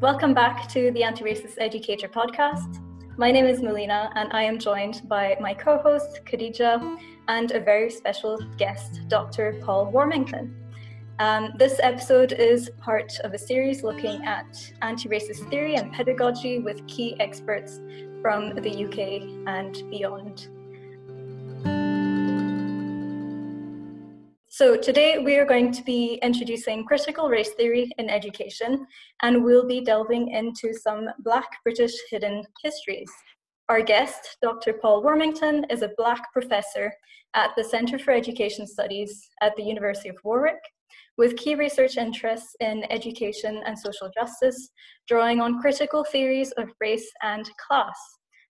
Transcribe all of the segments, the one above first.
Welcome back to the Anti Racist Educator podcast. My name is Melina, and I am joined by my co host, Khadija, and a very special guest, Dr. Paul Warmington. Um, this episode is part of a series looking at anti racist theory and pedagogy with key experts from the UK and beyond. So today we are going to be introducing critical race theory in education and we'll be delving into some Black British hidden histories. Our guest, Dr. Paul Warmington, is a Black professor at the Centre for Education Studies at the University of Warwick with key research interests in education and social justice, drawing on critical theories of race and class.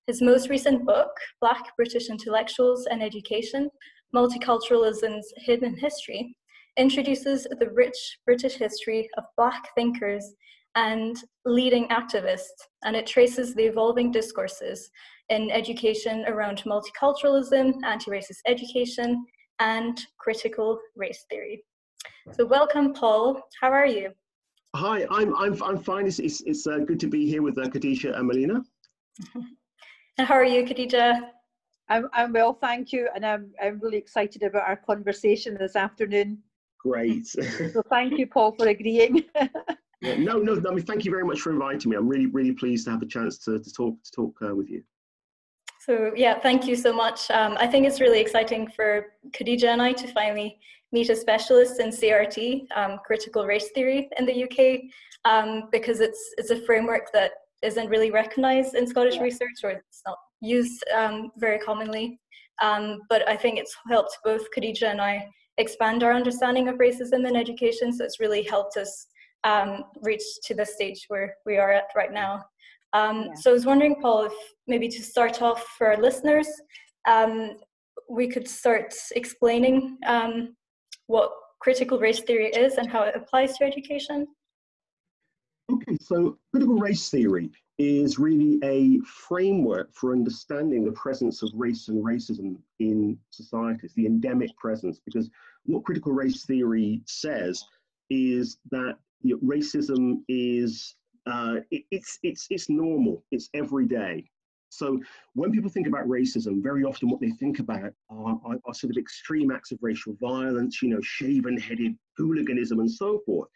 His most recent book, Black British Intellectuals and Education, Multiculturalism's Hidden History, introduces the rich British history of Black thinkers and leading activists, and it traces the evolving discourses in education around multiculturalism, anti racist education, and critical race theory. So, welcome, Paul. How are you? Hi, I'm, I'm, I'm fine. It's, it's, it's uh, good to be here with uh, Khadija and Melina. and how are you, Khadija? I'm, I'm well, thank you, and I'm, I'm really excited about our conversation this afternoon. Great. so thank you, Paul, for agreeing. yeah, no, no, I mean, thank you very much for inviting me. I'm really, really pleased to have the chance to, to talk to talk uh, with you. So yeah, thank you so much. Um, I think it's really exciting for Khadija and I to finally meet a specialist in CRT, um, critical race theory in the UK, um, because it's it's a framework that isn't really recognised in Scottish yeah. research, or it's not used um, very commonly. Um, but I think it's helped both Khadija and I expand our understanding of racism in education. So it's really helped us um, reach to the stage where we are at right now. Um, yeah. So I was wondering, Paul, if maybe to start off for our listeners, um, we could start explaining um, what critical race theory is and how it applies to education. Okay, so critical race theory is really a framework for understanding the presence of race and racism in societies, the endemic presence, because what critical race theory says is that you know, racism is uh, it, it's it's it's normal, it's everyday. So when people think about racism, very often what they think about are, are, are sort of extreme acts of racial violence, you know, shaven-headed hooliganism and so forth.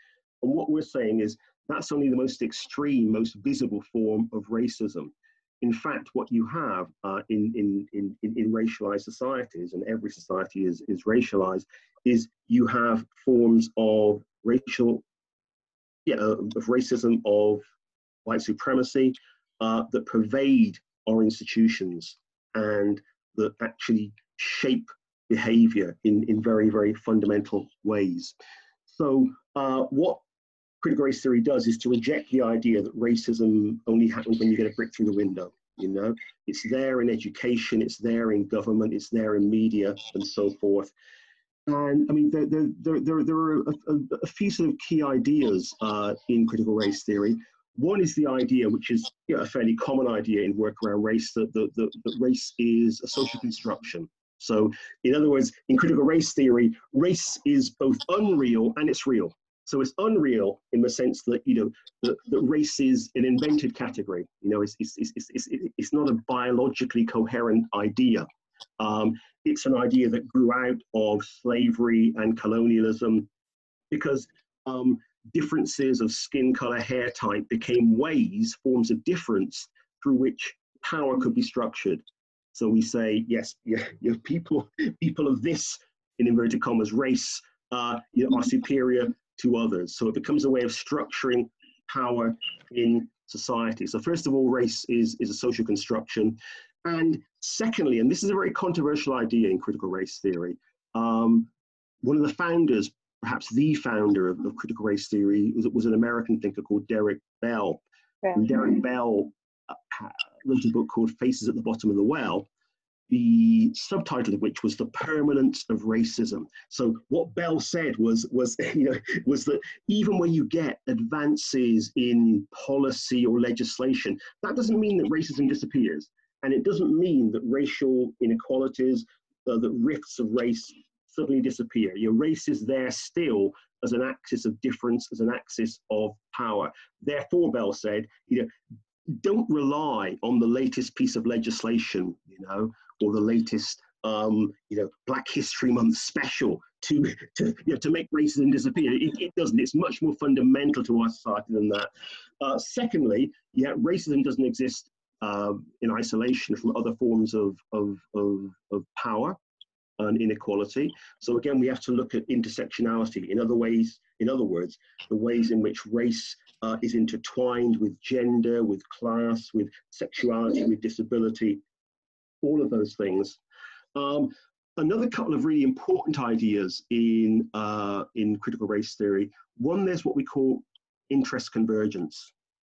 And what we're saying is that's only the most extreme, most visible form of racism. In fact, what you have uh, in, in, in, in, racialized societies, and every society is, is racialized, is you have forms of racial, yeah, of racism, of white supremacy uh, that pervade our institutions and that actually shape behavior in, in very, very fundamental ways. So, uh, what critical race theory does is to reject the idea that racism only happens when you get a brick through the window. You know, it's there in education, it's there in government, it's there in media, and so forth. And I mean, there, there, there, there are a, a, a few sort of key ideas uh, in critical race theory. One is the idea, which is you know, a fairly common idea in work around race, that, that, that, that race is a social construction. So, in other words, in critical race theory, race is both unreal and it's real. So it's unreal in the sense that you know that, that race is an invented category. You know, it's it's, it's, it's, it's not a biologically coherent idea. Um, it's an idea that grew out of slavery and colonialism because um, differences of skin color, hair type became ways, forms of difference through which power could be structured. So we say, yes, yeah, know, people, people of this, in inverted commas, race, uh, you know, are superior to others. So it becomes a way of structuring power in society. So first of all, race is, is a social construction. And secondly, and this is a very controversial idea in critical race theory, um, one of the founders, perhaps the founder of, of critical race theory, was, was, an American thinker called Derek Bell. Yeah. And Derek Bell uh, wrote a book called Faces at the Bottom of the Well, the subtitle of which was the permanence of racism. So what Bell said was was you know was that even when you get advances in policy or legislation, that doesn't mean that racism disappears, and it doesn't mean that racial inequalities, uh, that rifts of race suddenly disappear. Your race is there still, as an axis of difference, as an axis of power. Therefore, Bell said, you know, don't rely on the latest piece of legislation, you know, or the latest, um, you know, Black History Month special to to you know, to make racism disappear. It, it, doesn't. It's much more fundamental to our society than that. Uh, secondly, yeah, racism doesn't exist um, in isolation from other forms of of of, of power and inequality. So again, we have to look at intersectionality. In other ways, in other words, the ways in which race uh, is intertwined with gender, with class, with sexuality, with disability, all of those things. Um, another couple of really important ideas in uh, in critical race theory. One, there's what we call interest convergence.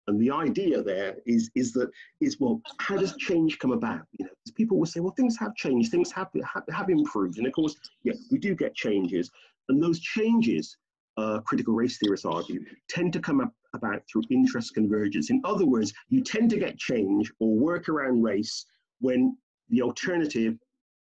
And the idea there is, is that is well, how does change come about? You know, people will say, well, things have changed, things have, have, have improved. And of course, yeah, we do get changes. And those changes, uh, critical race theorists argue, tend to come up about through interest convergence. In other words, you tend to get change or work around race when the alternative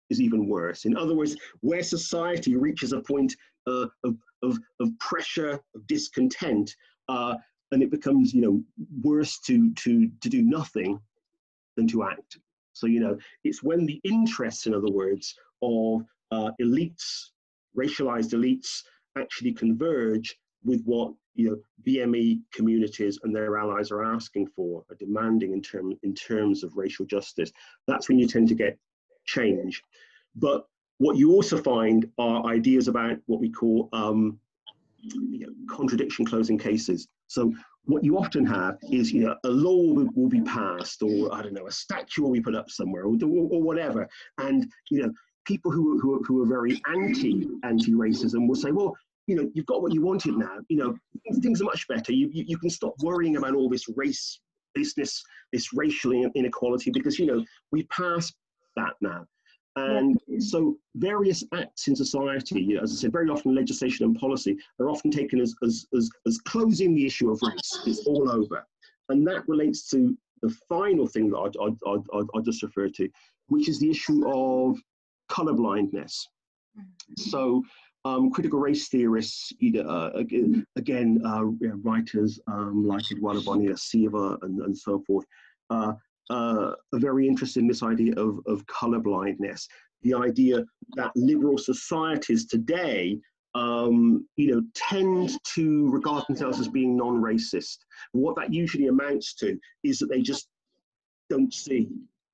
is even worse. In other words, where society reaches a point uh, of, of, of pressure, of discontent, uh, and it becomes you know worse to to to do nothing than to act so you know it's when the interests in other words of uh, elites racialized elites actually converge with what you know BME communities and their allies are asking for, are demanding in term in terms of racial justice. That's when you tend to get change. But what you also find are ideas about what we call um, you know, contradiction closing cases. So what you often have is, you know, a law will, be passed, or I don't know, a statue will be put up somewhere, or, or whatever, and you know, people who who, who are very anti anti racism will say, well, you know, you've got what you wanted now. You know, things are much better. You you, you can stop worrying about all this race business, this racial inequality, because you know we passed that now. And yeah. so various acts in society, you know, as I said, very often legislation and policy are often taken as, as, as, as closing the issue of race. It's all over. And that relates to the final thing that I, I, I, I just referred to, which is the issue of color blindness. Mm-hmm. So um, critical race theorists, either, uh, again, uh, writers um, like Eduardo Bonilla Silva and, and so forth, uh, uh, are very interested in this idea of, of colorblindness, the idea that liberal societies today um, you know, tend to regard themselves as being non-racist. What that usually amounts to is that they just don't see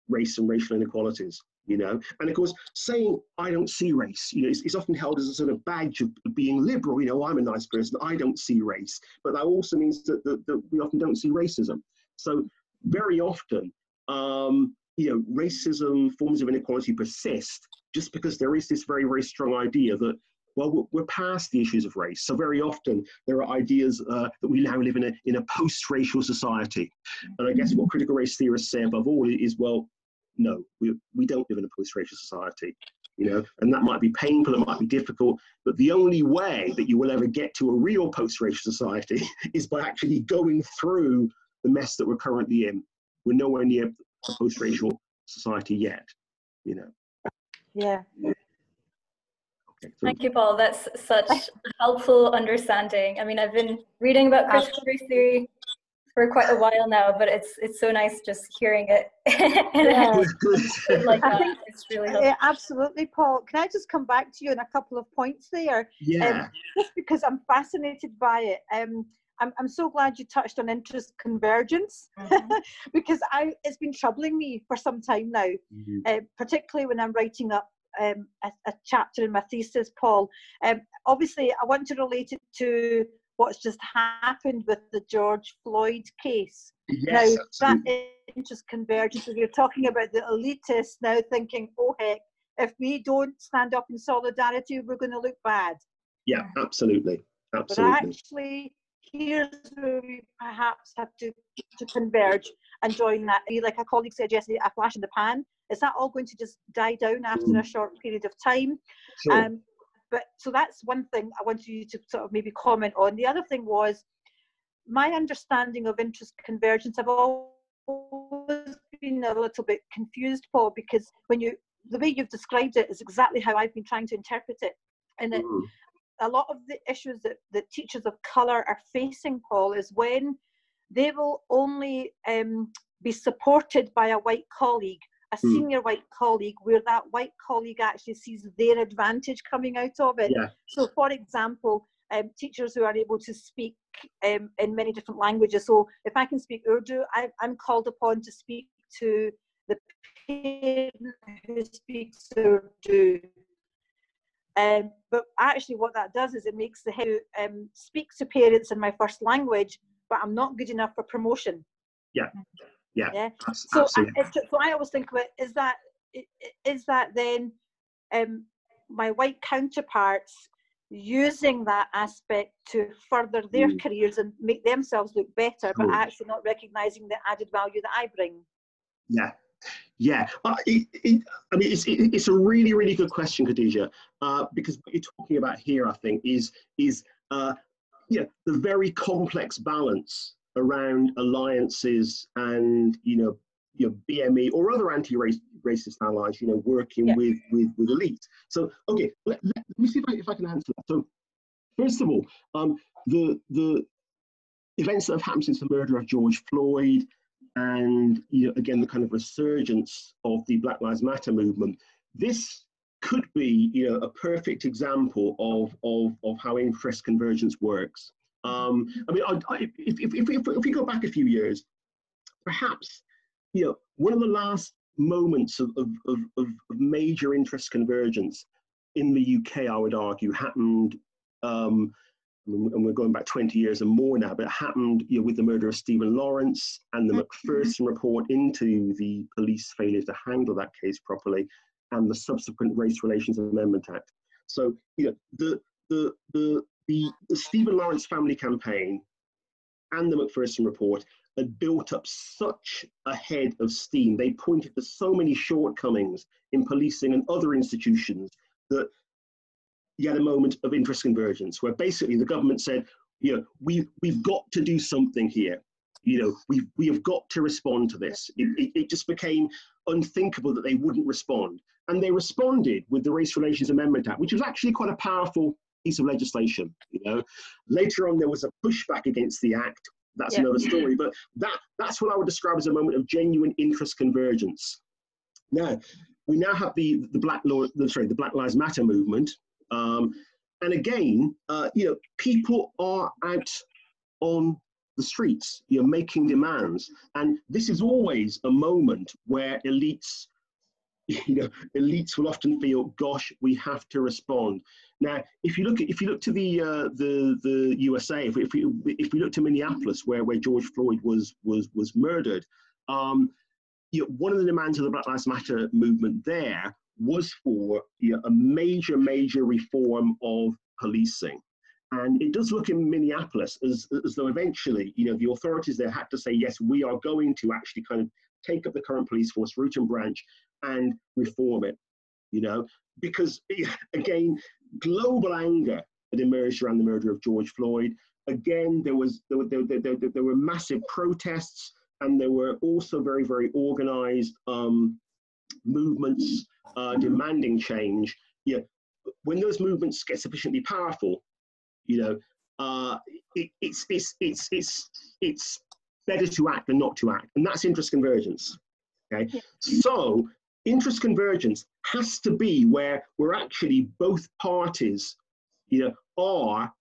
race and racial inequalities, you know. And of course, saying I don't see race, you know, is, often held as a sort of badge of being liberal. You know, I'm a nice person, I don't see race. But that also means that, that, that we often don't see racism. So very often, um, you know, racism, forms of inequality persist just because there is this very, very strong idea that, well, we're past the issues of race. So very often there are ideas uh, that we now live in a, in a post-racial society. And I guess what critical race theorists say above all is, well, no, we, we don't live in a post-racial society. You know, and that might be painful, it might be difficult, but the only way that you will ever get to a real post-racial society is by actually going through the mess that we're currently in we're nowhere near a post-racial society yet, you know. Yeah. Okay, so Thank you, Paul. That's such helpful understanding. I mean, I've been reading about critical race theory for quite a while now, but it's it's so nice just hearing it. yeah. like that. It's really helpful. Absolutely, Paul. Can I just come back to you on a couple of points there? Yeah. Um, just because I'm fascinated by it. Um, I'm, I'm so glad you touched on interest convergence mm-hmm. because I it's been troubling me for some time now, mm-hmm. uh, particularly when I'm writing up um, a, a, chapter in my thesis, Paul. Um, obviously, I want to relate it to what's just happened with the George Floyd case. Yes, now, that interest convergence, we're talking about the elitists now thinking, oh heck, if we don't stand up in solidarity, we're going to look bad. Yeah, absolutely. Absolutely. But actually, here's where we perhaps have to, to converge and join that. Like a colleague said yesterday, a flash in the pan. Is that all going to just die down after mm. a short period of time? Sure. Um, but so that's one thing I wanted you to sort of maybe comment on. The other thing was my understanding of interest convergence. I've always been a little bit confused, Paul, because when you the way you've described it is exactly how I've been trying to interpret it. And it, mm a lot of the issues that, that teachers of colour are facing, Paul, is when they will only um, be supported by a white colleague, a mm. senior white colleague, where that white colleague actually sees their advantage coming out of it. Yeah. So, for example, um, teachers who are able to speak um, in many different languages. So, if I can speak Urdu, I, I'm called upon to speak to the parent who speaks Urdu. Um, but actually, what that does is it makes the head um, speak to parents in my first language, but I'm not good enough for promotion. Yeah, yeah. yeah? So, I, so I always think about is that is that then um, my white counterparts using that aspect to further their mm. careers and make themselves look better, but actually not recognizing the added value that I bring. Yeah, yeah, uh, it, it, I mean, it's, it, it's a really, really good question, Khadija, uh, because what you're talking about here, I think, is is uh, yeah, the very complex balance around alliances and you know, you know, BME or other anti-racist allies, you know, working yeah. with with with elite. So, okay, let, let, let me see if I, if I can answer that. So, first of all, um, the the events that have happened since the murder of George Floyd, and you know, again the kind of resurgence of the Black Lives Matter movement. This could be you know a perfect example of of, of how interest convergence works. Um, I mean, I, I, if, if, if, if, we go back a few years, perhaps you know one of the last moments of, of, of, of major interest convergence in the UK, I would argue, happened um, and we're going back 20 years and more now, but it happened you know, with the murder of Stephen Lawrence and the mm-hmm. Macpherson report into the police failure to handle that case properly and the subsequent Race Relations Amendment Act. So, you know, the, the, the, the, Stephen Lawrence family campaign and the Macpherson report had built up such a head of steam. They pointed to so many shortcomings in policing and other institutions that you had a moment of interest convergence where basically the government said, you know, we, we've got to do something here. You know, we've, we have got to respond to this. It, it, it just became unthinkable that they wouldn't respond. And they responded with the Race Relations Amendment Act, which was actually quite a powerful piece of legislation. You know, later on there was a pushback against the act. That's yeah. another story. But that that's what I would describe as a moment of genuine interest convergence. Now, we now have the the Black Law, sorry, the Black Lives Matter movement, um, and again, uh, you know, people are out on the streets, you're making demands. And this is always a moment where elites, you know, elites will often feel, gosh, we have to respond. Now, if you look at, if you look to the uh, the the USA, if we, if we if we look to Minneapolis, where where George Floyd was was was murdered, um, you know, one of the demands of the Black Lives Matter movement there was for you know, a major, major reform of policing. And it does look in Minneapolis as, as though eventually, you know, the authorities there had to say, yes, we are going to actually kind of take up the current police force, root and branch, and reform it, you know, because again, global anger had emerged around the murder of George Floyd. Again, there was there, there, there, there were massive protests, and there were also very, very organized um, movements uh, demanding change, yeah, when those movements get sufficiently powerful, you know, uh, it, it's, it's, it's, it's, it's better to act than not to act. And that's interest convergence. Okay. Yeah. So interest convergence has to be where we're actually both parties, you know, are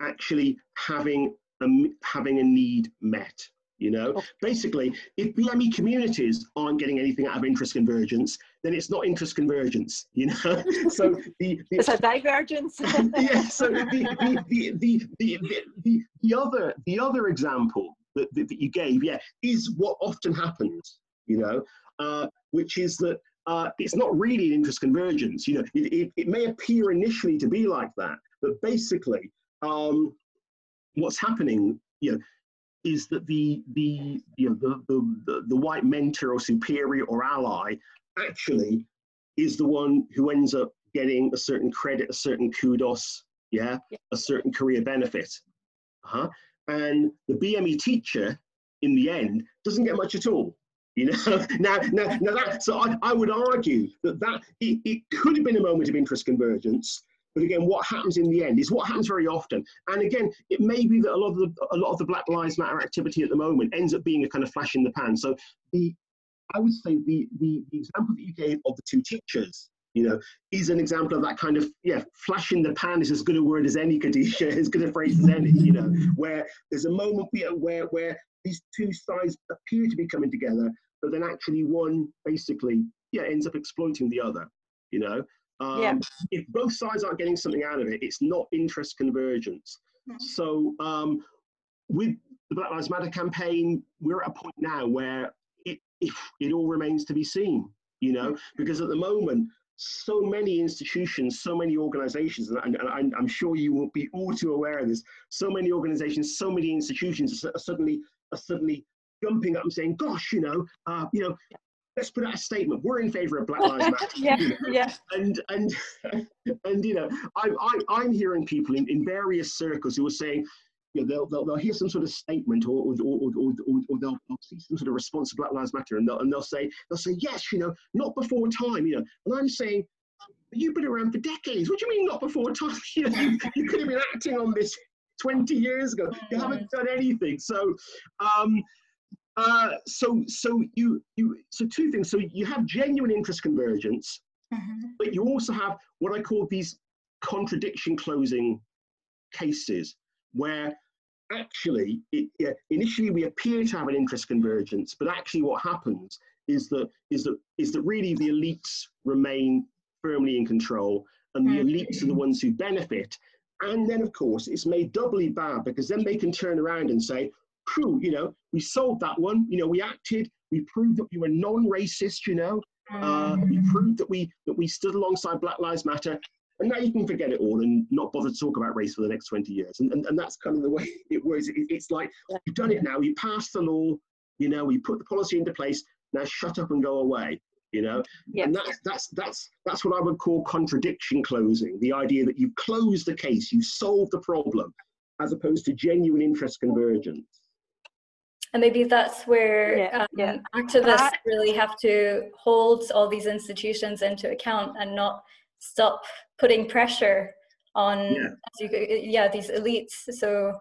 actually having a, having a need met. You know, okay. basically, if BME communities aren't getting anything out of interest convergence, then it's not interest convergence. You know, so the, the it's a divergence. yeah. So the the, the, the, the, the, the other the other example that, that, that you gave, yeah, is what often happens. You know, uh, which is that uh, it's not really an interest convergence. You know, it, it, it, may appear initially to be like that, but basically, um, what's happening, you know, is that the the you know the, the the white mentor or superior or ally actually is the one who ends up getting a certain credit, a certain kudos, yeah, yeah. a certain career benefit. Uh-huh. And the BME teacher, in the end, doesn't get much at all. You know, now, now, now that, so I, I would argue that that it, it could have been a moment of interest convergence, but again, what happens in the end is what happens very often. And again, it may be that a lot of the a lot of the Black Lives Matter activity at the moment ends up being a kind of flash in the pan. So the I would say the the, the example that you gave of the two teachers, you know, is an example of that kind of yeah, flash in the pan is as good a word as any, Khadija, as good a phrase as any, you know, where there's a moment where where these two sides appear to be coming together, but then actually one basically yeah ends up exploiting the other, you know. Um, yeah. If both sides aren't getting something out of it, it's not interest convergence. So um, with the Black Lives Matter campaign, we're at a point now where it, it, it all remains to be seen, you know, because at the moment, so many institutions, so many organizations, and, and, I'm sure you will be all too aware of this, so many organizations, so many institutions are suddenly, are suddenly jumping up and saying, gosh, you know, uh, you know, let's put out a statement. We're in favour of Black Lives Matter. yeah, you know? yeah. And and and you know, I, I I'm hearing people in, in various circles who are saying, you know, they'll, they'll, they'll hear some sort of statement or, or, or, or, or they'll, they'll see some sort of response to Black Lives Matter and they'll, and they'll say, they'll say, yes, you know, not before time, you know. And I'm saying, you've been around for decades. What do you mean not before time? You, know, you, you could have been acting on this 20 years ago. You haven't done anything. So, um, uh, so so you you so two things. So you have genuine interest convergence, mm-hmm. but you also have what I call these contradiction closing cases where actually it, yeah, initially we appear to have an interest convergence, but actually what happens is that is that is that really the elites remain firmly in control, and the mm-hmm. elites are the ones who benefit. And then, of course, it's made doubly bad because then they can turn around and say, True, you know, we solved that one. You know, we acted. We proved that we were non-racist. You know, uh, we mm. proved that we that we stood alongside Black Lives Matter. And now you can forget it all and not bother to talk about race for the next 20 years. And, and, and that's kind of the way it works. It, it's like, you've done it now, you passed the law, you know, we put the policy into place, now shut up and go away you know yeah. and that's that's that's that's what i would call contradiction closing the idea that you've closed the case you've solved the problem as opposed to genuine interest convergence and maybe that's where yeah, um, yeah. activists really have to hold all these institutions into account and not stop putting pressure on yeah, yeah these elites so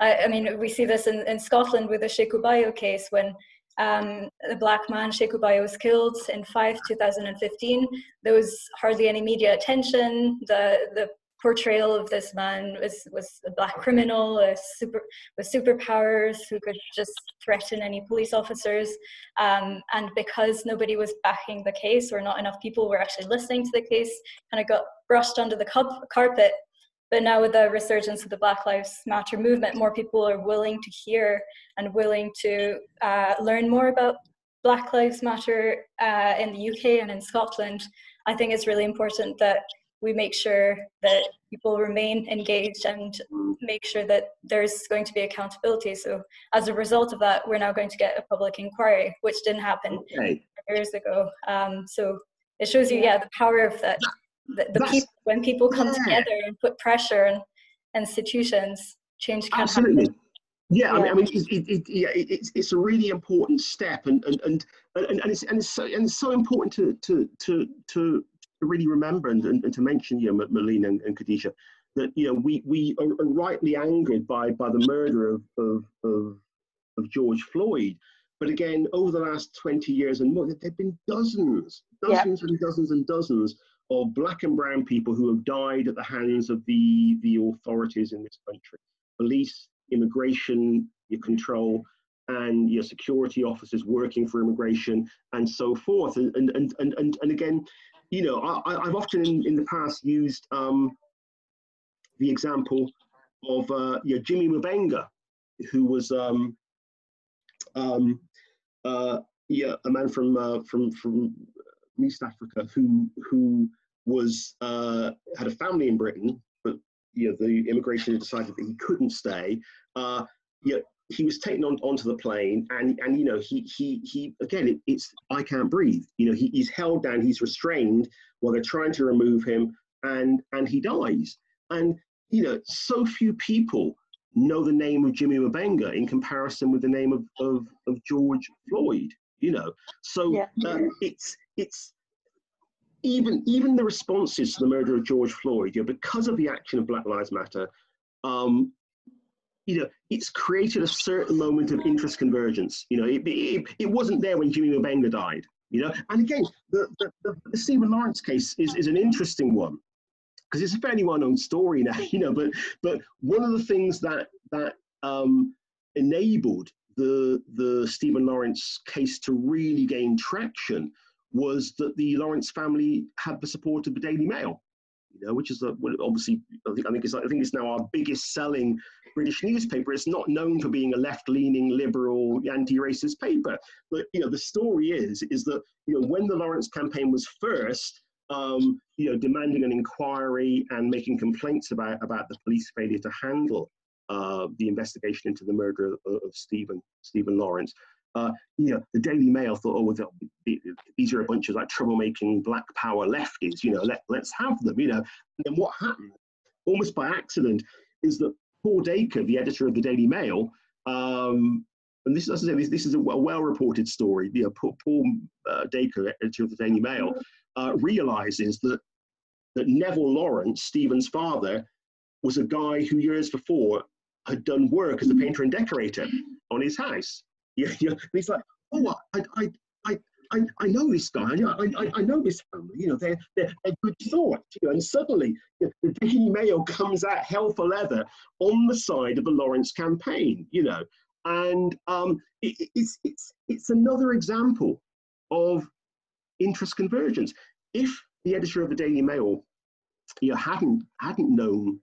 I, I, mean we see this in, in scotland with the Sheku Bayoh case when um, the black man Sheku Bayoh was killed in 5 2015. there was hardly any media attention the the portrayal of this man was was a black criminal, a super with superpowers who could just threaten any police officers. Um, and because nobody was backing the case, or not enough people were actually listening to the case, kind of got brushed under the carpet. But now with the resurgence of the Black Lives Matter movement, more people are willing to hear and willing to uh, learn more about Black Lives Matter uh, in the UK and in Scotland. I think it's really important that we make sure that people remain engaged and make sure that there's going to be accountability. So as a result of that, we're now going to get a public inquiry, which didn't happen okay. years ago. Um, so it shows you, yeah, the power of that. The, the people, when people come yeah. together and put pressure and institutions, change can Absolutely. happen. Yeah, yeah, I mean, I mean it, it, it, yeah, it's, it's a really important step, and and and and, and, it's, and it's so and it's so important to to to to really remember and, and, and to mention, you know, Melina and, and Khadija, that you know we we are rightly angered by by the murder of of of, of George Floyd. But again, over the last 20 years and more, there have been dozens, dozens and dozens and dozens of black and brown people who have died at the hands of the, the authorities in this country. Police, immigration, your control, and your security officers working for immigration and so forth. And, and, and, and, and again, you know, I, have often in, in the past used um, the example of uh, you know, Jimmy Mubenga, who was um, um, uh, yeah, a man from uh, from from East Africa who who was uh, had a family in Britain, but you know, the immigration decided that he couldn't stay. Uh, yeah, he was taken on onto the plane and and you know he he he again it, it's i can't breathe you know he, he's held down he's restrained while they're trying to remove him and and he dies and you know so few people know the name of jimmy Mubenga in comparison with the name of of, of george floyd you know so yeah. uh, it's it's even even the responses to the murder of George Floyd, you know, because of the action of Black Lives Matter, um, you know, it's created a certain moment of interest convergence. You know, it, it, it wasn't there when Jimmy Mubenga died. You know, and again, the, the, the, the Stephen Lawrence case is, is an interesting one because it's a fairly well-known story now. You know, but but one of the things that that um, enabled the the Stephen Lawrence case to really gain traction was that the Lawrence family had the support of the Daily Mail, you know, which is a, well, obviously I think, I think it's I think it's now our biggest selling British newspaper. It's not known for being a left-leaning, liberal, anti-racist paper, but you know the story is is that you know when the Lawrence campaign was first. Um, you know, demanding an inquiry and making complaints about, about the police failure to handle uh, the investigation into the murder of, of Stephen Stephen Lawrence. Uh, you know, the Daily Mail thought, oh, these are a bunch of like troublemaking black power lefties. You know, let let's have them. You know, and then what happened, almost by accident, is that Paul Dacre, the editor of the Daily Mail, um, and this, as I say, this, this is a well-reported story. You know, Paul, Paul uh, Dacre, editor of the Daily Mail, uh, realizes that that Neville Lawrence, Stephen's father, was a guy who years before had done work as a painter and decorator on his house. Yeah, yeah. He's like, oh, I, I, I, I, I know this guy. I, I, I know this family. You know, they're, they're, they're good thought. You know, and suddenly the Daily Mail comes out hell for leather on the side of the Lawrence campaign. You know, and um, it, it's it's it's another example of interest convergence. If the editor of the Daily Mail, you know, hadn't hadn't known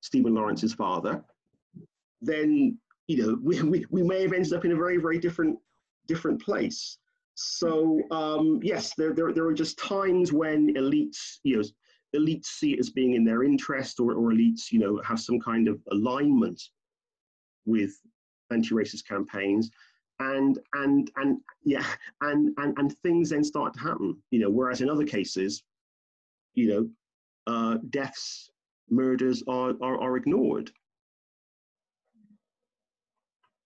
Stephen Lawrence's father, then you know we, we, we may have ended up in a very very different different place. So um, yes, there, there there are just times when elites you know elites see it as being in their interest, or, or elites you know have some kind of alignment with anti-racist campaigns and and and yeah and and and things then start to happen you know whereas in other cases you know uh, deaths murders are, are, are ignored.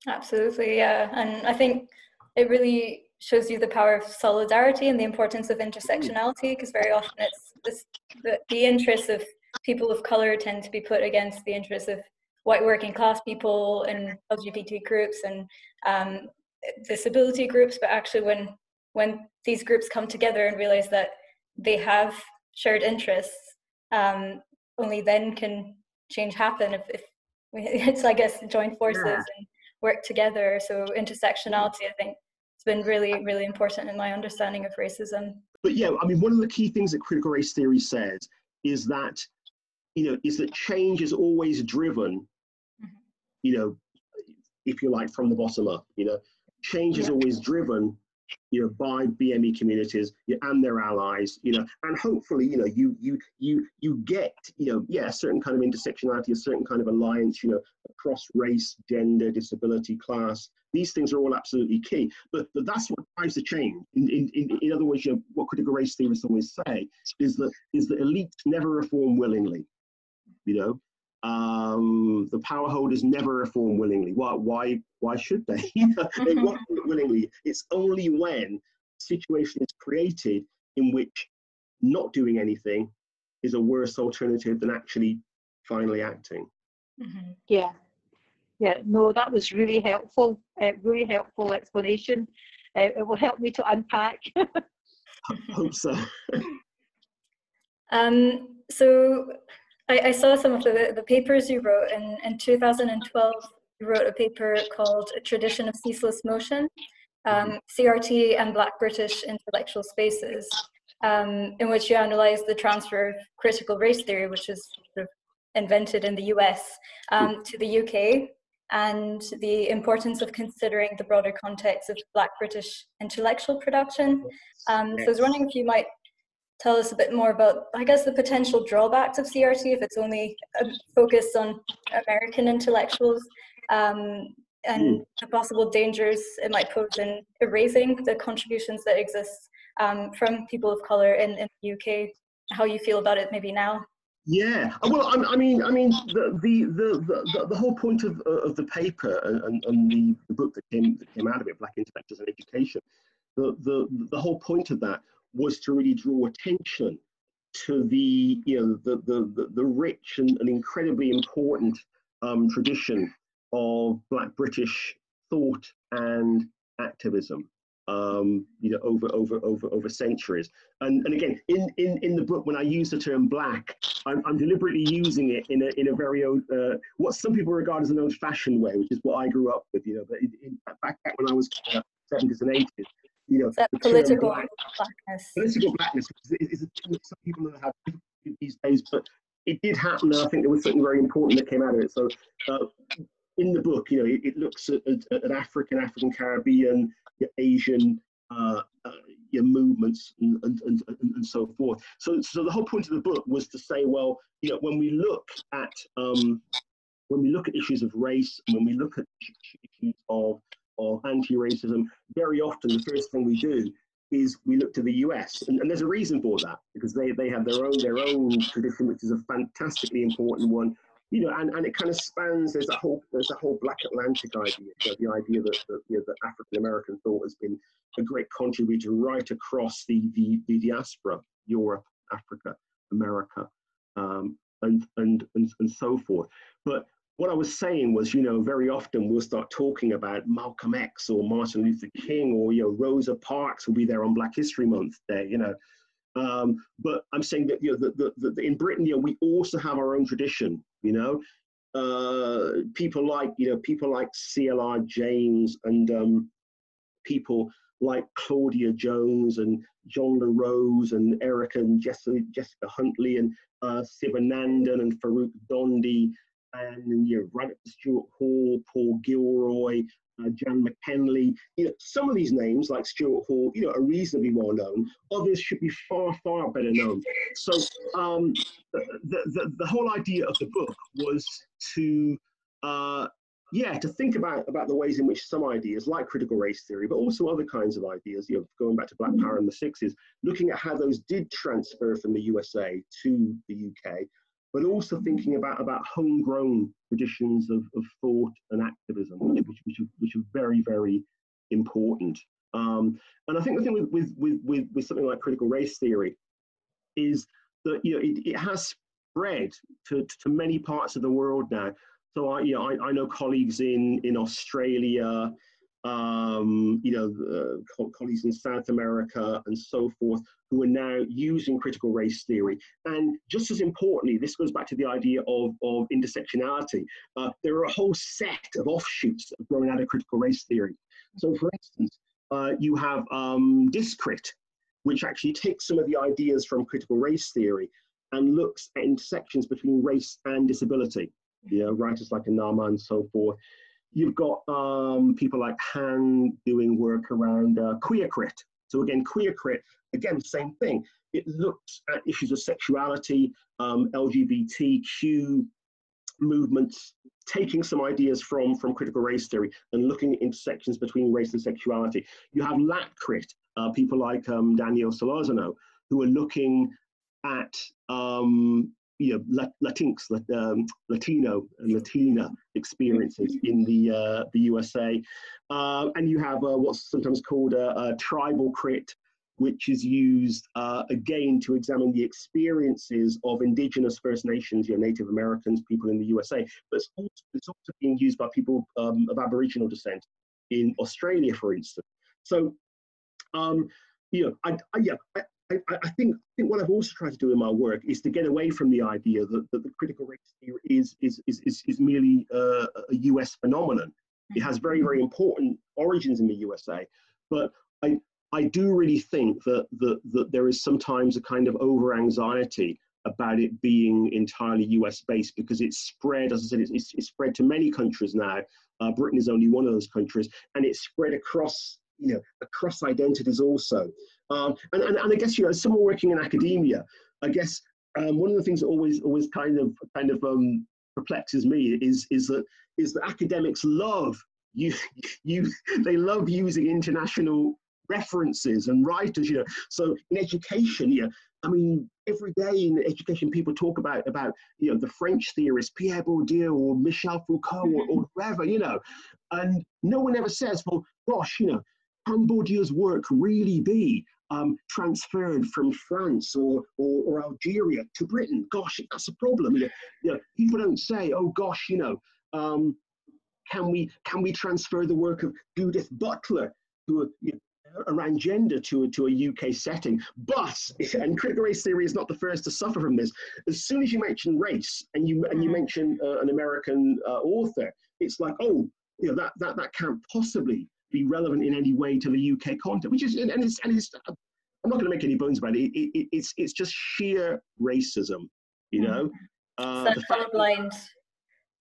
Absolutely, yeah. And I think it really shows you the power of solidarity and the importance of intersectionality because very often it's this, the, the interests of people of color tend to be put against the interests of white working class people and LGBT groups and um, disability groups. But actually, when when these groups come together and realize that they have shared interests, um, only then can change happen if, if we, it's I guess join forces yeah. and work together. So intersectionality, I think, has been really really important in my understanding of racism. But yeah, I mean, one of the key things that critical race theory says is that you know is that change is always driven, mm-hmm. you know, if you like, from the bottom up. You know, change yeah. is always driven you know, by BME communities and their allies, you know, and hopefully, you know, you you you you get, you know, yeah, a certain kind of intersectionality, a certain kind of alliance, you know, across race, gender, disability, class. These things are all absolutely key. But, but that's what drives the change. In, in, in, in other words, you know, what critical race theorists always say is that is that elites never reform willingly. You know, um, the power holders never reform willingly. Why? Why? Why should they? they mm-hmm. won't do it willingly. It's only when situation is created in which not doing anything is a worse alternative than actually finally acting. Mm-hmm. Yeah, yeah. No, that was really helpful. Uh, really helpful explanation. Uh, it will help me to unpack. Hope so. um, so I, I saw some of the, the papers you wrote. In, in 2012, you wrote a paper called A Tradition of Ceaseless Motion, um, CRT and Black British Intellectual Spaces, um, in which you analyzed the transfer of critical race theory, which was sort of invented in the US, um, to the UK, and the importance of considering the broader context of Black British intellectual production. Um, so I was wondering if you might tell us a bit more about, I guess, the potential drawbacks of CRT if it's only um, focused on American intellectuals um, and mm. the possible dangers it might pose in erasing the contributions that exist um, from people of color in, in the UK. How you feel about it maybe now? Yeah, well, I, I mean, I mean, the the, the the, the whole point of of the paper and, and the, the book that came that came out of it, Black Intellectuals and Education, the the the whole point of that was to really draw attention to the you know the the the, the rich and, and incredibly important um, tradition of Black British thought and activism. Um, you know, over over over over centuries. And and again, in in in the book, when I use the term black, I'm, I'm deliberately using it in a in a very old, uh, what some people regard as an old-fashioned way, which is what I grew up with. You know, but in, in, back when I was uh, 70s and 80s, you know, that political black, blackness. Political blackness is, is a term that some people have these days, but it did happen. And I think there was something very important that came out of it. So, uh, in the book, you know, it, it looks at, at, at, African, African Caribbean, Asian uh, uh, movements and, and, and, and, so forth. So, so the whole point of the book was to say, well, you know, when we look at um, when we look at issues of race, and when we look at issues of of anti-racism, very often the first thing we do is we look to the US, and, and, there's a reason for that because they, they have their own their own tradition, which is a fantastically important one. You know, and, and it kind of spans. There's a whole there's a whole Black Atlantic idea, the idea that, that, you know, that African American thought has been a great contributor right across the the, the diaspora, Europe, Africa, America, um, and, and and and so forth. But what I was saying was, you know, very often we'll start talking about Malcolm X or Martin Luther King or, you know, Rosa Parks will be there on Black History Month Day, you know. Um, but I'm saying that, you know, the, in Britain, you know, we also have our own tradition, you know. Uh, people like, you know, people like CLR James and um, people like Claudia Jones and John LaRose and Erica and Jessica, Jessica Huntley and uh, Sivanandan and Farrukh Dhondy and you know, to Stuart Hall, Paul Gilroy, uh, Jan McKinley. You know, some of these names, like Stuart Hall, you know, are reasonably well known. Others should be far, far better known. So um, the, the, the whole idea of the book was to, uh, yeah, to think about, about the ways in which some ideas, like critical race theory, but also other kinds of ideas, you know, going back to Black Power in the 60s, looking at how those did transfer from the USA to the UK, but also thinking about, about homegrown traditions of, of thought and activism, which, which, which, are, which are very, very important. Um, and I think the thing with, with, with, with, something like critical race theory is that you know, it, it has spread to, to many parts of the world now. So I, you know, I, I know colleagues in, in Australia, um, you know, uh, colleagues in South America and so forth, who are now using critical race theory. And just as importantly, this goes back to the idea of, of intersectionality. Uh, there are a whole set of offshoots of growing out of critical race theory. So, for instance, uh, you have um, Discrit, which actually takes some of the ideas from critical race theory and looks at intersections between race and disability. Know, writers like Annamma and so forth. You've got um, people like Han doing work around uh, queercrit. So again, queer crit, again, same thing. It looks at issues of sexuality, um, LGBTQ movements, taking some ideas from, from critical race theory and looking at intersections between race and sexuality. You have LatCrit, uh, people like um, Daniel Solorzano, who are looking at um, you know, Latinx, um, Latino and Latina experiences in the uh, the USA, uh, and you have uh, what's sometimes called a, a, tribal crit, which is used uh, again to examine the experiences of indigenous First Nations, you know, Native Americans, people in the USA. But it's also, it's also being used by people um, of Aboriginal descent in Australia, for instance. So, um, you know, I, I yeah, I, I, I, think, I think what I've also tried to do in my work is to get away from the idea that, that the critical race theory is, is, is, is, is merely uh, a US phenomenon. It has very, very important origins in the USA, but I, I do really think that, that, that there is sometimes a kind of over anxiety about it being entirely US based because it's spread, as I said, it's, it's spread to many countries now. Uh, Britain is only one of those countries, and it's spread across, you know, across identities also. Um, and, and, and I guess, you know, as someone working in academia, I guess um, one of the things that always, always kind of, kind of um, perplexes me is, is that, is that academics love you, you, they love using international references and writers, you know. So in education, yeah, I mean, every day in education, people talk about about you know the French theorist Pierre Bourdieu or Michel Foucault or, or whoever, you know, and no one ever says, well, gosh, you know, can Bourdieu's work really be um, transferred from France or, or, or, Algeria to Britain? Gosh, that's a problem. You know, you know, people don't say, oh gosh, you know, um, can we can we transfer the work of Judith Butler to a, you know, around gender to a, to a UK setting. But, and critical race theory is not the first to suffer from this, as soon as you mention race and you, and you mm-hmm. mention uh, an American uh, author, it's like, oh, you know, that, that, that can't possibly be relevant in any way to the UK content, which is, and it's, and it's I'm not going to make any bones about it. it, it it's, it's just sheer racism, you know? Mm-hmm. Uh, so colorblind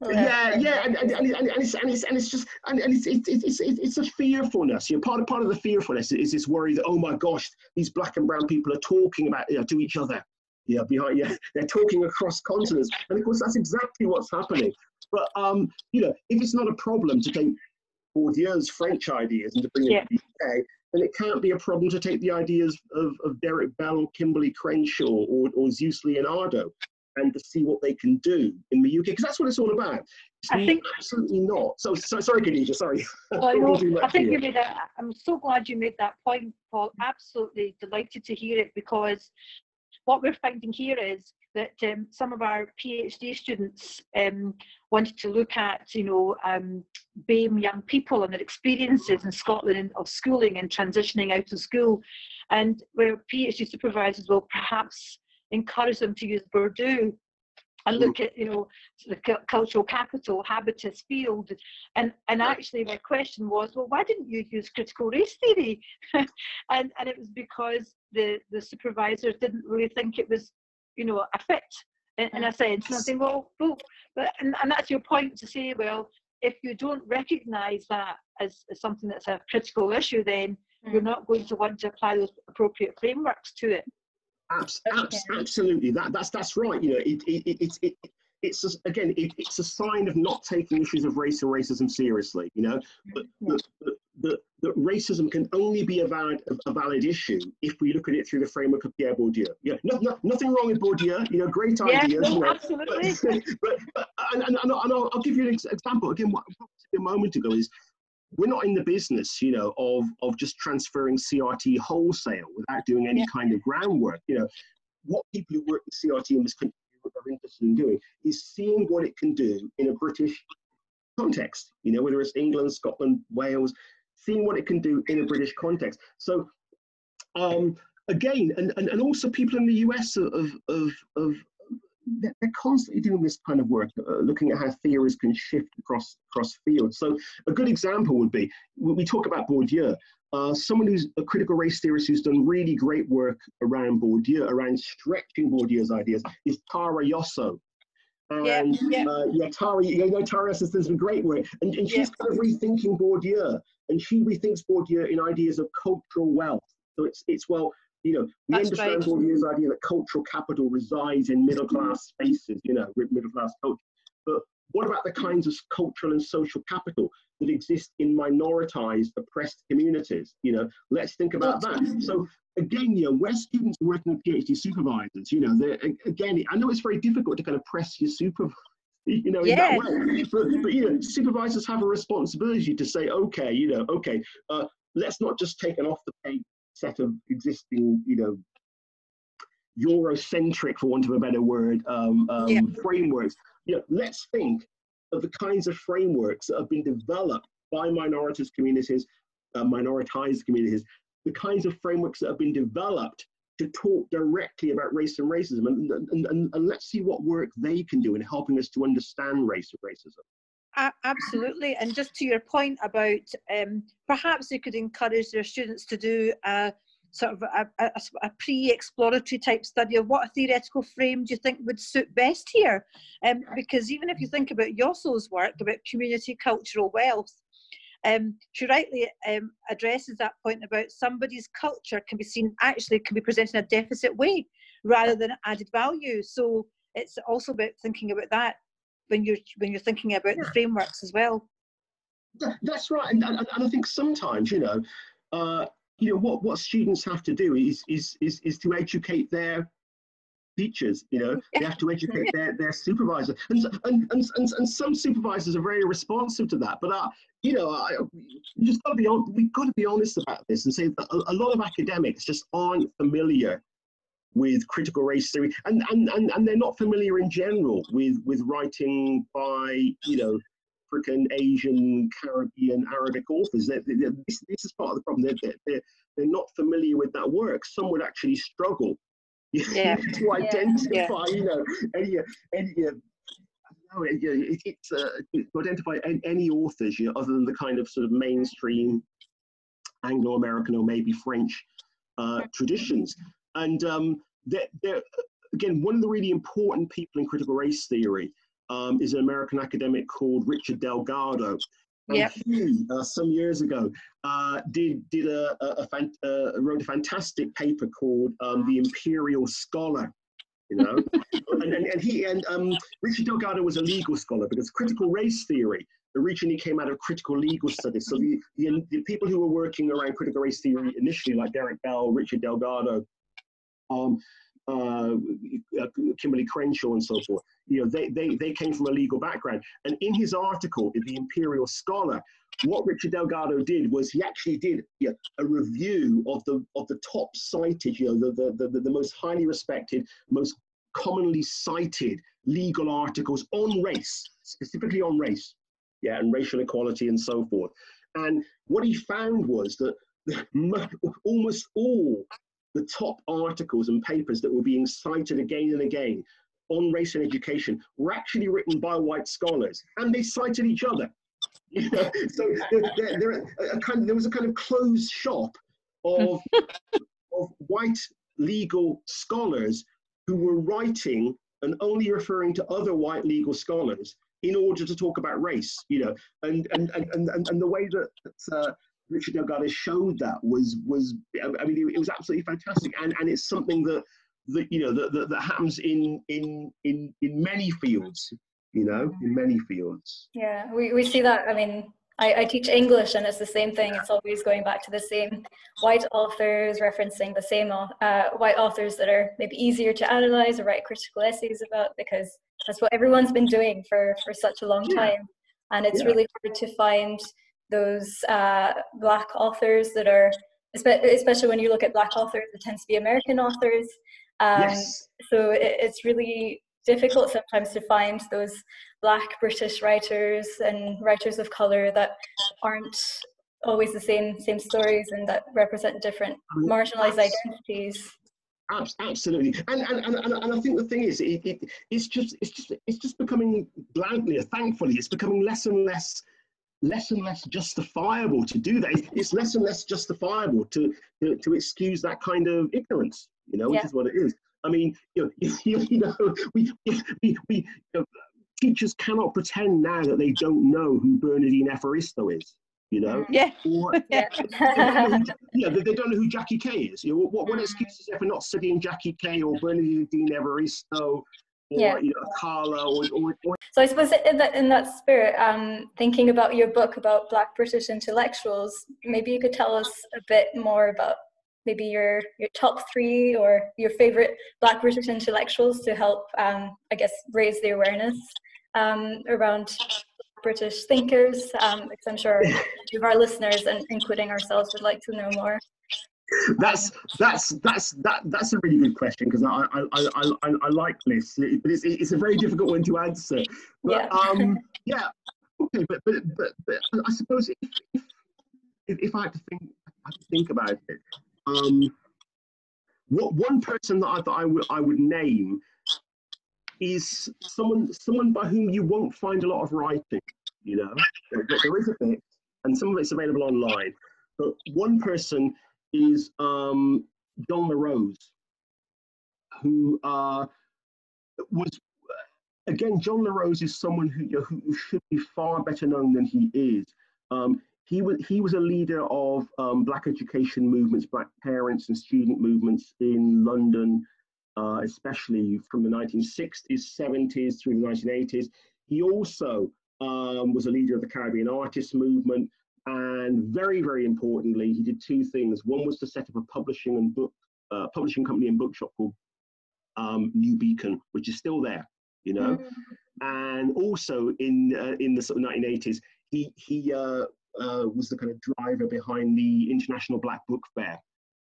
yeah, yeah, and, and, and, and, it's, and, it's, and it's just and, and it's, it's, it's, it's, it's a fearfulness. You know, part of part of the fearfulness is this worry that oh my gosh, these black and brown people are talking about you know, to each other. Yeah, behind yeah, they're talking across continents, and of course that's exactly what's happening. But um, you know, if it's not a problem to take Bourdieu's French ideas and to bring them to the UK, then it can't be a problem to take the ideas of, of Derek Bell, Kimberlé Crenshaw, or, or Zeus Leonardo and to see what they can do in the UK because that's what it's all about. It's I think absolutely not. So, so sorry, Khadija. Sorry. Well, no, I think you made that. I'm so glad you made that point, Paul. Absolutely delighted to hear it because what we're finding here is that um, some of our PhD students um, wanted to look at, you know, um, BAME young people and their experiences in Scotland of schooling and transitioning out of school, and where PhD supervisors will perhaps encourage them to use Bourdieu and mm. look at you know the cultural capital habitus field and and actually my question was well why didn't you use critical race theory and and it was because the the supervisors didn't really think it was you know a fit in, in a sense and i think well, well but and, and that's your point to say well if you don't recognize that as, as something that's a critical issue then mm. you're not going to want to apply those appropriate frameworks to it Abs- abs- absolutely, that, that's that's right. You know, it, it, it, it, it it's a, again, it, it's a sign of not taking issues of race and racism seriously. You know, but the, racism can only be a valid a, valid issue if we look at it through the framework of Pierre Bourdieu. Yeah, no, no, nothing wrong with Bourdieu. You know, great yeah, ideas. No, you know, absolutely. But, but, but and, and, and, I'll, I'll give you an example. Again, what a moment ago is we're not in the business, you know, of of just transferring CRT wholesale without doing any yeah. kind of groundwork. You know, what people who work with CRT in this country are interested in doing is seeing what it can do in a British context. You know, whether it's England, Scotland, Wales, seeing what it can do in a British context. So. Um, again, and, and, and also people in the US of, of, of, they're constantly doing this kind of work, uh, looking at how theories can shift across across fields. So a good example would be we talk about Bourdieu. Uh, someone who's a critical race theorist who's done really great work around Bourdieu, around stretching Bourdieu's ideas, is Tara Yosso. And yeah, yeah. Uh, yeah Tara, you know, Tara Yosso does some great work, and, and she's yeah. kind of rethinking Bourdieu, and she rethinks Bourdieu in ideas of cultural wealth. So it's it's well, you know, we That's understand right. Bourdieu's idea that cultural capital resides in middle class spaces, you know, middle class culture. But what about the kinds of cultural and social capital that exist in minoritized, oppressed communities? You know, let's think about that. So again, you know, where students are working with PhD supervisors, you know, again, I know it's very difficult to kind of press your supervisor you know, in that way. But, but, you know, supervisors have a responsibility to say, okay, you know, okay, uh, let's not just take an off the page set of existing, you know, Eurocentric, for want of a better word, um, um, yeah. frameworks. You know, let's think of the kinds of frameworks that have been developed by minorities communities, uh, minoritized communities, the kinds of frameworks that have been developed to talk directly about race and racism. And, and, and, and let's see what work they can do in helping us to understand race and racism absolutely. And just to your point about um, perhaps they could encourage their students to do a sort of a, a, a, pre-exploratory type study of what a theoretical frame do you think would suit best here? Um, because even if you think about Yosso's work about community cultural wealth, um, she rightly um, addresses that point about somebody's culture can be seen actually can be presented in a deficit way rather than added value. So it's also about thinking about that when you're when you're thinking about yeah. the frameworks as well. That's right, and, and, and I think sometimes you know, uh, you know what what students have to do is is is is to educate their teachers, you know, they have to educate their, their supervisor. And, and, and, and, and some supervisors are very responsive to that. But, uh, you know, I, just got to be on, we've got to be honest about this and say that a, a lot of academics just aren't familiar with critical race theory and, and, and, and they're not familiar in general with, with writing by, you know, African, Asian, Caribbean, Arabic authors. They're, they're, this, this, is part of the problem. They're, they're, they're not familiar with that work. Some would actually struggle yeah. to identify, yeah. you know, any, any uh, no, it, it, it's uh, to identify any authors, you know, other than the kind of sort of mainstream Anglo-American or maybe French uh, traditions. And um, they're, they're, again, one of the really important people in critical race theory um, is an American academic called Richard Delgado. Yeah. He, uh, some years ago, uh, did did a, a, a uh, wrote a fantastic paper called um, "The Imperial Scholar." You know, and, and, and, he and um, Richard Delgado was a legal scholar because critical race theory originally came out of critical legal studies. So the, the, the people who were working around critical race theory initially, like Derek Bell, Richard Delgado, um, uh, Kimberlé Crenshaw and so forth. You know, they, they, they came from a legal background. And in his article, in the Imperial Scholar, what Richard Delgado did was he actually did you know, a review of the of the top cited, you know, the, the, the, the most highly respected, most commonly cited legal articles on race, specifically on race, yeah, and racial equality and so forth. And what he found was that almost all the top articles and papers that were being cited again and again on race and education were actually written by white scholars, and they cited each other. You know? so there, there, there, kind of, there was a kind of closed shop of, of white legal scholars who were writing and only referring to other white legal scholars in order to talk about race, you know, and and and and, and the way that uh, Richard Delgado showed that was was I mean it was absolutely fantastic. And and it's something that that you know that, that, that happens in in in in many fields you know in many fields. Yeah we, we see that I mean I, I teach English and it's the same thing. It's always going back to the same white authors referencing the same uh, white authors that are maybe easier to analyze or write critical essays about because that's what everyone's been doing for for such a long time. And it's yeah. really hard to find those uh, black authors that are especially when you look at black authors it tends to be american authors. Um, yes. so it, it's really difficult sometimes to find those black british writers and writers of color that aren't always the same same stories and that represent different marginalized identities. absolutely. And and, and, and i think the thing is it, it, it's just it's just it's just becoming bluntly thankfully. It's becoming less and less less and less justifiable to do that. It's less and less justifiable to to, to excuse that kind of ignorance. You know, which yeah. is what it is. I mean, you know, you, know we we, we you know, teachers cannot pretend now that they don't know who Bernardine Evaristo is. You know, yeah, or, yeah. yeah, they, they, don't know who Jackie Kay is. You know, what what mm. excuse there for not studying Jackie Kay or Bernardine Evaristo or yeah. you know, Carla or, or, or, So I suppose in that in that spirit, um, thinking about your book about Black British intellectuals, maybe you could tell us a bit more about maybe your your top three or your favorite Black British intellectuals to help, um, I guess, raise the awareness um, around British thinkers, um, because I'm sure of our listeners, and including ourselves, would like to know more that's that's that's that that's a really good question because I, I I, I I like this, but it's it's a very difficult one to answer. But, yeah. um, yeah. Okay, but but but, but I suppose if, if, if I had to think I had to think about it, um, what one person that I thought I would I would name is someone someone by whom you won't find a lot of writing. You know, there, there is a bit, and some of it's available online. But one person is um, John La Rose, who uh, was, again, John La Rose is someone who, who should be far better known than he is. Um, he was he was a leader of um, black education movements, black parents and student movements in London, uh, especially from the 1960s, 70s through the 1980s. He also um, was a leader of the Caribbean artists movement, and very, very importantly, he did two things. One was to set up a publishing and book uh, publishing company and bookshop called um, New Beacon, which is still there, you know. Mm. And also in uh, in the sort of 1980s, he he uh, uh, was the kind of driver behind the International Black Book Fair,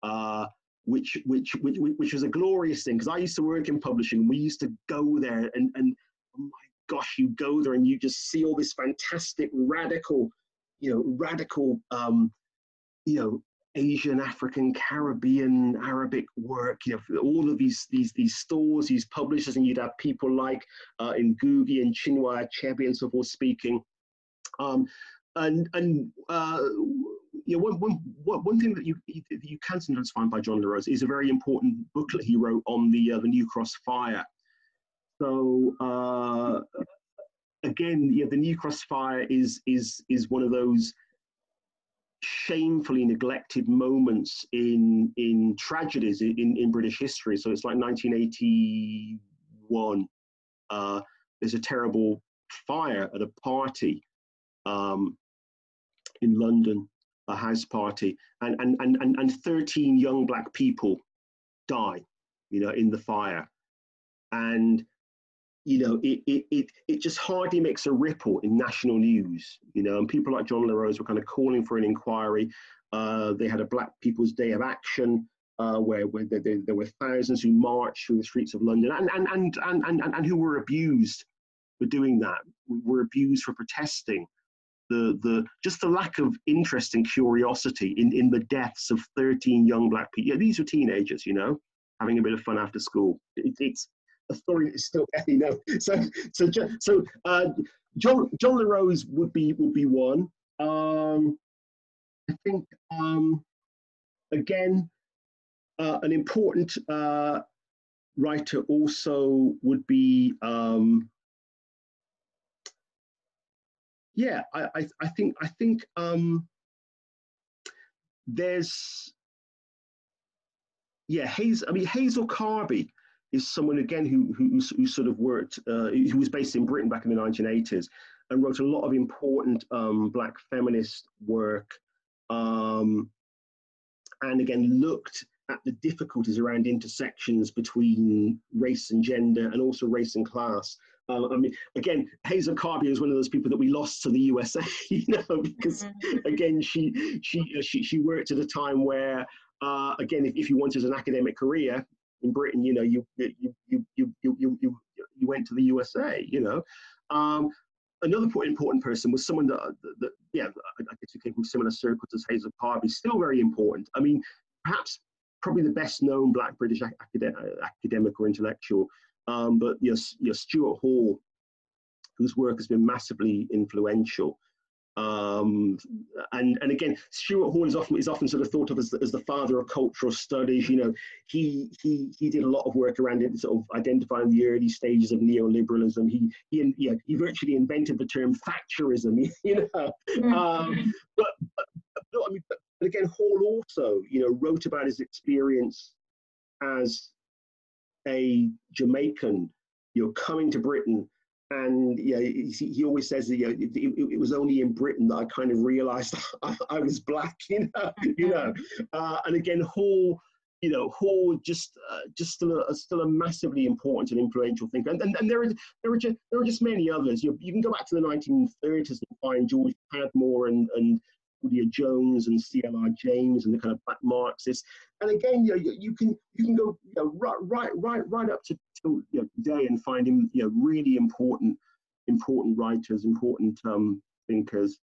uh, which, which which which was a glorious thing because I used to work in publishing. We used to go there and and oh my gosh, you go there and you just see all this fantastic radical, you know, radical, um, you know, Asian, African, Caribbean, Arabic work. You know, all of these these these stores, these publishers, and you'd have people like uh, Ngugi and Chinua Achebe and so forth speaking. Um, and and uh, you know, one, one, one thing that you you can sometimes find by John La Rose is a very important booklet he wrote on the uh, the New Cross fire. So uh, again, yeah, the New Cross fire is is is one of those shamefully neglected moments in in tragedies in, in British history. So it's like 1981. Uh, there's a terrible fire at a party um, in London, a house party, and, and, and, and, and 13 young black people die, you know, in the fire. And, you know, it, it, it, it just hardly makes a ripple in national news, you know, and people like John La Rose were kind of calling for an inquiry. Uh, they had a Black People's Day of Action, uh, where, where there, were thousands who marched through the streets of London and, and, and, and, and, and who were abused for doing that, were abused for protesting the, the just the lack of interest and curiosity in, in the deaths of 13 young black people. Yeah, these were teenagers, you know, having a bit of fun after school. It, it's a story that is still you know. So so so uh, John John La Rose would be would be one. Um, I think um, again uh, an important uh, writer also would be um, yeah, I, I, I think I think um, there's yeah, Hazel. I mean, Hazel Carby is someone again who who, who sort of worked, uh, who was based in Britain back in the 1980s, and wrote a lot of important um, Black feminist work, um, and again looked at the difficulties around intersections between race and gender, and also race and class, um, I mean, again, Hazel Carby is one of those people that we lost to the USA, you know, because mm-hmm. again, she she uh, she she worked at a time where, uh, again, if, if you wanted an academic career in Britain, you know, you you you you you you you, went to the USA, you know. Um, another important person was someone that, that, yeah, I guess who came from similar circles as Hazel Carby, still very important. I mean, perhaps probably the best known Black British academic, academic or intellectual um, but your, your Stuart Hall, whose work has been massively influential. Um, and and again, Stuart Hall is often is often sort of thought of as the, as the father of cultural studies. You know, he he he did a lot of work around it, sort of identifying the early stages of neoliberalism. He he yeah, he virtually invented the term Thatcherism. You know, mm-hmm. um, but, but, but, I mean, but, but again, Hall also you know wrote about his experience as a Jamaican, you're coming to Britain, and yeah, he, he always says that yeah, it, it, it, was only in Britain that I kind of realised I, I, was black, you know, you know. Uh, and again, Hall, you know, Hall just uh, just still a, still a massively important and influential thinker, and, and, and there are there are just there are just many others. You, you can go back to the 1930s and find George Padmore and and Claudia Jones and C.L.R. James and the kind of black Marxists. And again, you, know, you can you can go you know, right right right right up to, to you know, today and finding you know really important important writers, important um, thinkers.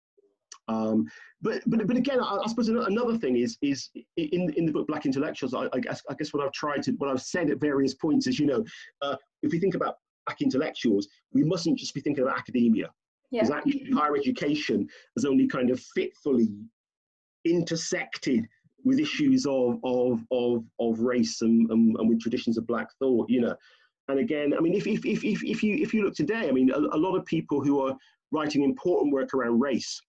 Um, but, but but again, I, I, suppose another thing is is in in the book Black Intellectuals. I, I, guess I guess what I've tried to what I've said at various points is you know uh, if we think about Black intellectuals, we mustn't just be thinking about academia. Because yeah. actually higher education has only kind of fitfully intersected with issues of of of, of race and, and, and with traditions of black thought, you know. And again, I mean, if if if if, if you if you look today, I mean, a, a lot of people who are writing important work around race.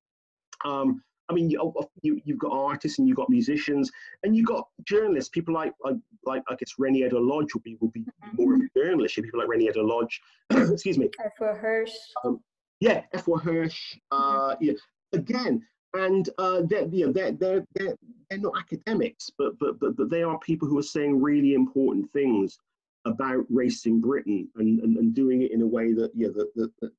Um, I mean, you, you, have got artists and you've got musicians and you've got journalists, people like, like, like I guess Renée Lodge will be, will be mm-hmm. more of a journalist, people like Renée Lodge, excuse me. Afua Hirsch. Um, yeah, Afua Hirsch. Uh, yeah. Again, and uh, they're, you know, they're, they're, they're, they're not academics, but, but, but, but they are people who are saying really important things. About race in Britain and, and, and doing it in a way that, yeah, that, that, that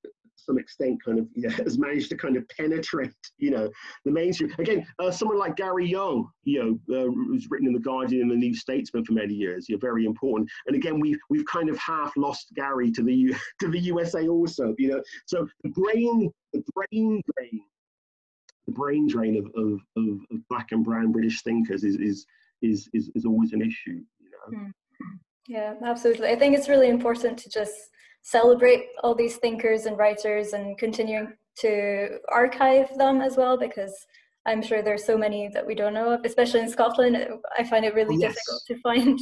some extent kind of you know, has managed to kind of penetrate you know the mainstream. Again uh, someone like Gary Younge you know uh, who's written in the guardian and the new statesman for many years you're very important. And again we've we've kind of half lost gary to the to the usa also you know. So the brain the brain drain the brain drain of, of, of, of black and brown british thinkers is is is is, is always an issue you know. Mm. Yeah absolutely i think it's really important to just celebrate all these thinkers and writers and continuing to archive them as well because I'm sure there's so many that we don't know of, especially in Scotland. I find it really yes. difficult to find.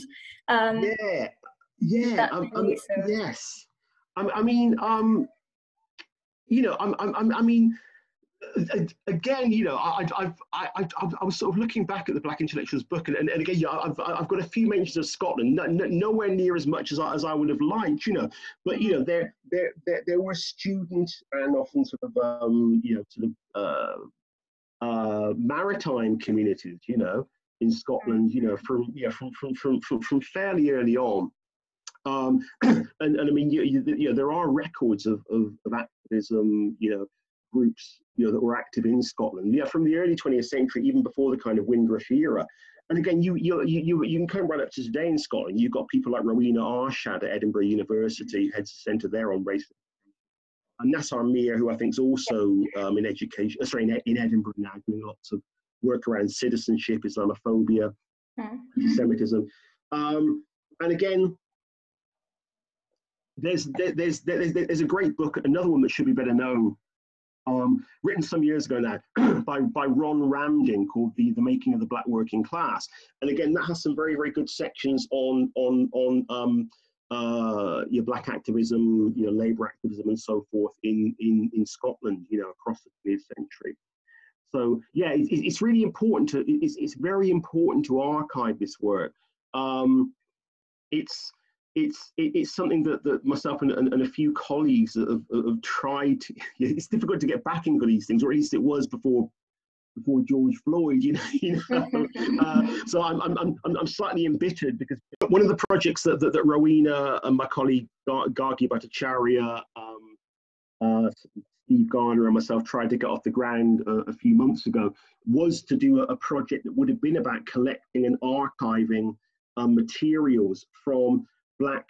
Um, yeah, yeah, um, so. yes. I, I mean, um, you know, I'm, I'm, I mean, again, you know, I, I've, I, I, I was sort of looking back at the Black Intellectuals book, and, and, and again, yeah, I've, I've got a few mentions of Scotland, no, no, nowhere near as much as I, as I would have liked, you know, but you know, there, there, there, there were students and often sort of, um, you know, sort of uh, uh, maritime communities, you know, in Scotland, you know, from yeah, from from from from, from fairly early on. Um, and, and I mean, you, you, you know, there are records of, of, of activism, you know, groups you know, that were active in Scotland, yeah, from the early 20th century, even before the kind of Windrush era. And again, you, you, you, you can come right up to today in Scotland. You've got people like Rowena Arshad at Edinburgh University, heads the centre there on race. And Nasar Meer, who I think is also um, in education, uh, sorry, in, in, Edinburgh now, doing lots of work around citizenship, Islamophobia, mm-hmm. anti-Semitism. Um, and again, there's, there's, there's, there's a great book, another one that should be better known, um, written some years ago now by, by Ron Ramdin called the, the Making of the Black Working Class. And again, that has some very, very good sections on, on, on um, uh, your black activism, your labour activism and so forth in, in, in Scotland, you know, across the 20th century. So yeah, it, it's really important to, it's, it's very important to archive this work. Um, it's, it's it's something that, that myself and, and, and a few colleagues have, have tried to, it's difficult to get back into these things or at least it was before before George Floyd, you know. You know? uh, so I'm, I'm, I'm, I'm slightly embittered because one of the projects that, that, that Rowena and my colleague Gargi Bhattacharyya, um, uh, Steve Garner and myself tried to get off the ground uh, a few months ago was to do a, a, project that would have been about collecting and archiving um, materials from black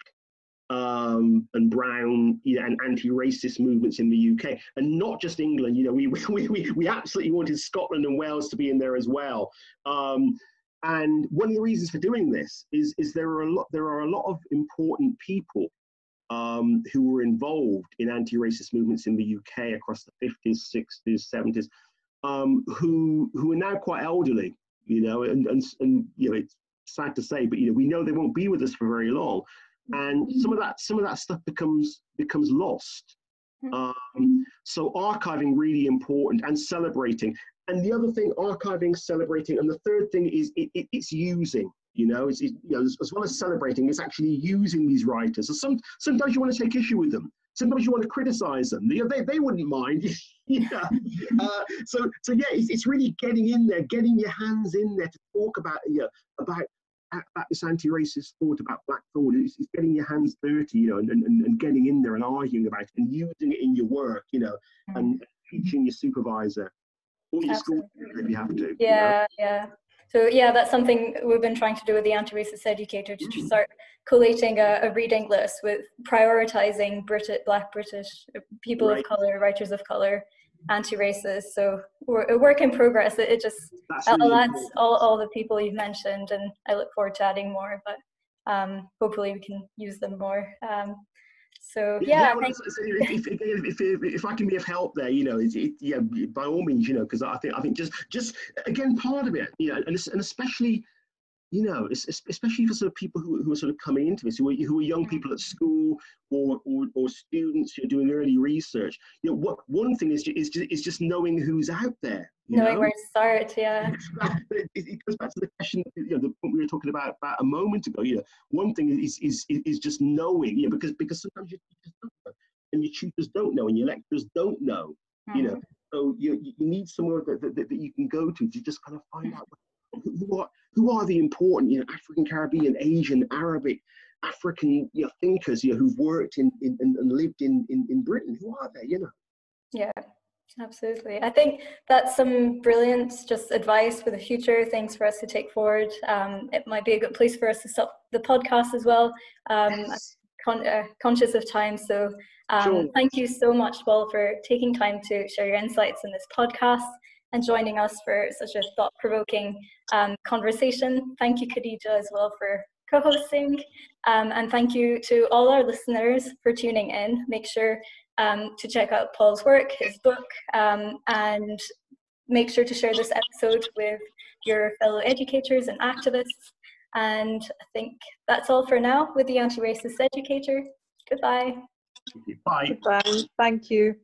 um, and brown you know, and anti-racist movements in the UK, and not just England. You know, we we, we, we absolutely wanted Scotland and Wales to be in there as well. Um, and one of the reasons for doing this is is there are a lot there are a lot of important people um, who were involved in anti-racist movements in the UK across the 50s, 60s, 70s, um, who who are now quite elderly. You know, and and and you know it's sad to say, but you know we know they won't be with us for very long. And some of that some of that stuff becomes becomes lost. Hmm. um, so archiving really important and celebrating. And the other thing archiving celebrating and the third thing is it, it, it's using you know, it's, it, you know as, as, well as celebrating it's actually using these writers. So some sometimes you want to take issue with them. Sometimes you want to criticize them. They, they, they wouldn't mind yeah uh, so so yeah it's, it's really getting in there getting your hands in there to talk about you know, about about this anti-racist thought about black thought is, is getting your hands dirty, you know, and, and, and getting in there and arguing about it and using it in your work, you know, mm. and teaching your supervisor or your Absolutely. school if you have to. Yeah, you know? yeah. So yeah, that's something we've been trying to do with the anti-racist educator to mm. start collating a, a, reading list with prioritizing British, Black British people right. of color, writers of color, anti-racist. So we're a work in progress. It, it just adds all, all the people you've mentioned, and I look forward to adding more. But um, hopefully we can use them more. Um, so yeah, yeah if, if, if, if, I can be of help there, you know, it, it, yeah, by all means, you know, because I think I think just just again part of it, you know, and, and especially you know, especially for sort of people who, who are sort of coming into this, who are, who are young people at school or, or, or students who are doing early research. You know, what one thing is is just, is just knowing who's out there. knowing know? where to start, yeah. It, it, goes back to the question, you know, the point we were talking about about a moment ago. You know, one thing is is is just knowing, you know, because because sometimes you just don't know, and your tutors don't know, and your lecturers don't know. Mm-hmm. You know, so you you need somewhere that, that, that you can go to to just kind of find out who are who are the important, you know, African, Caribbean, Asian, Arabic, African you know, thinkers you know, who've worked in, in, and lived in, in, in Britain. Who are they? You know. Yeah, absolutely. I think that's some brilliant just advice for the future, things for us to take forward. Um, it might be a good place for us to stop the podcast as well. Um, yes. con- uh, conscious of time, so um, sure. thank you so much, Paul, for taking time to share your insights in this podcast and joining us for such a thought-provoking um, conversation. Thank you, Khadija, as well for co-hosting, um, and thank you to all our listeners for tuning in. Make sure um, to check out Paul's work, his book, um, and make sure to share this episode with your fellow educators and activists. And I think that's all for now with the Anti-Racist Educator. Goodbye. Bye. Goodbye. Thank you.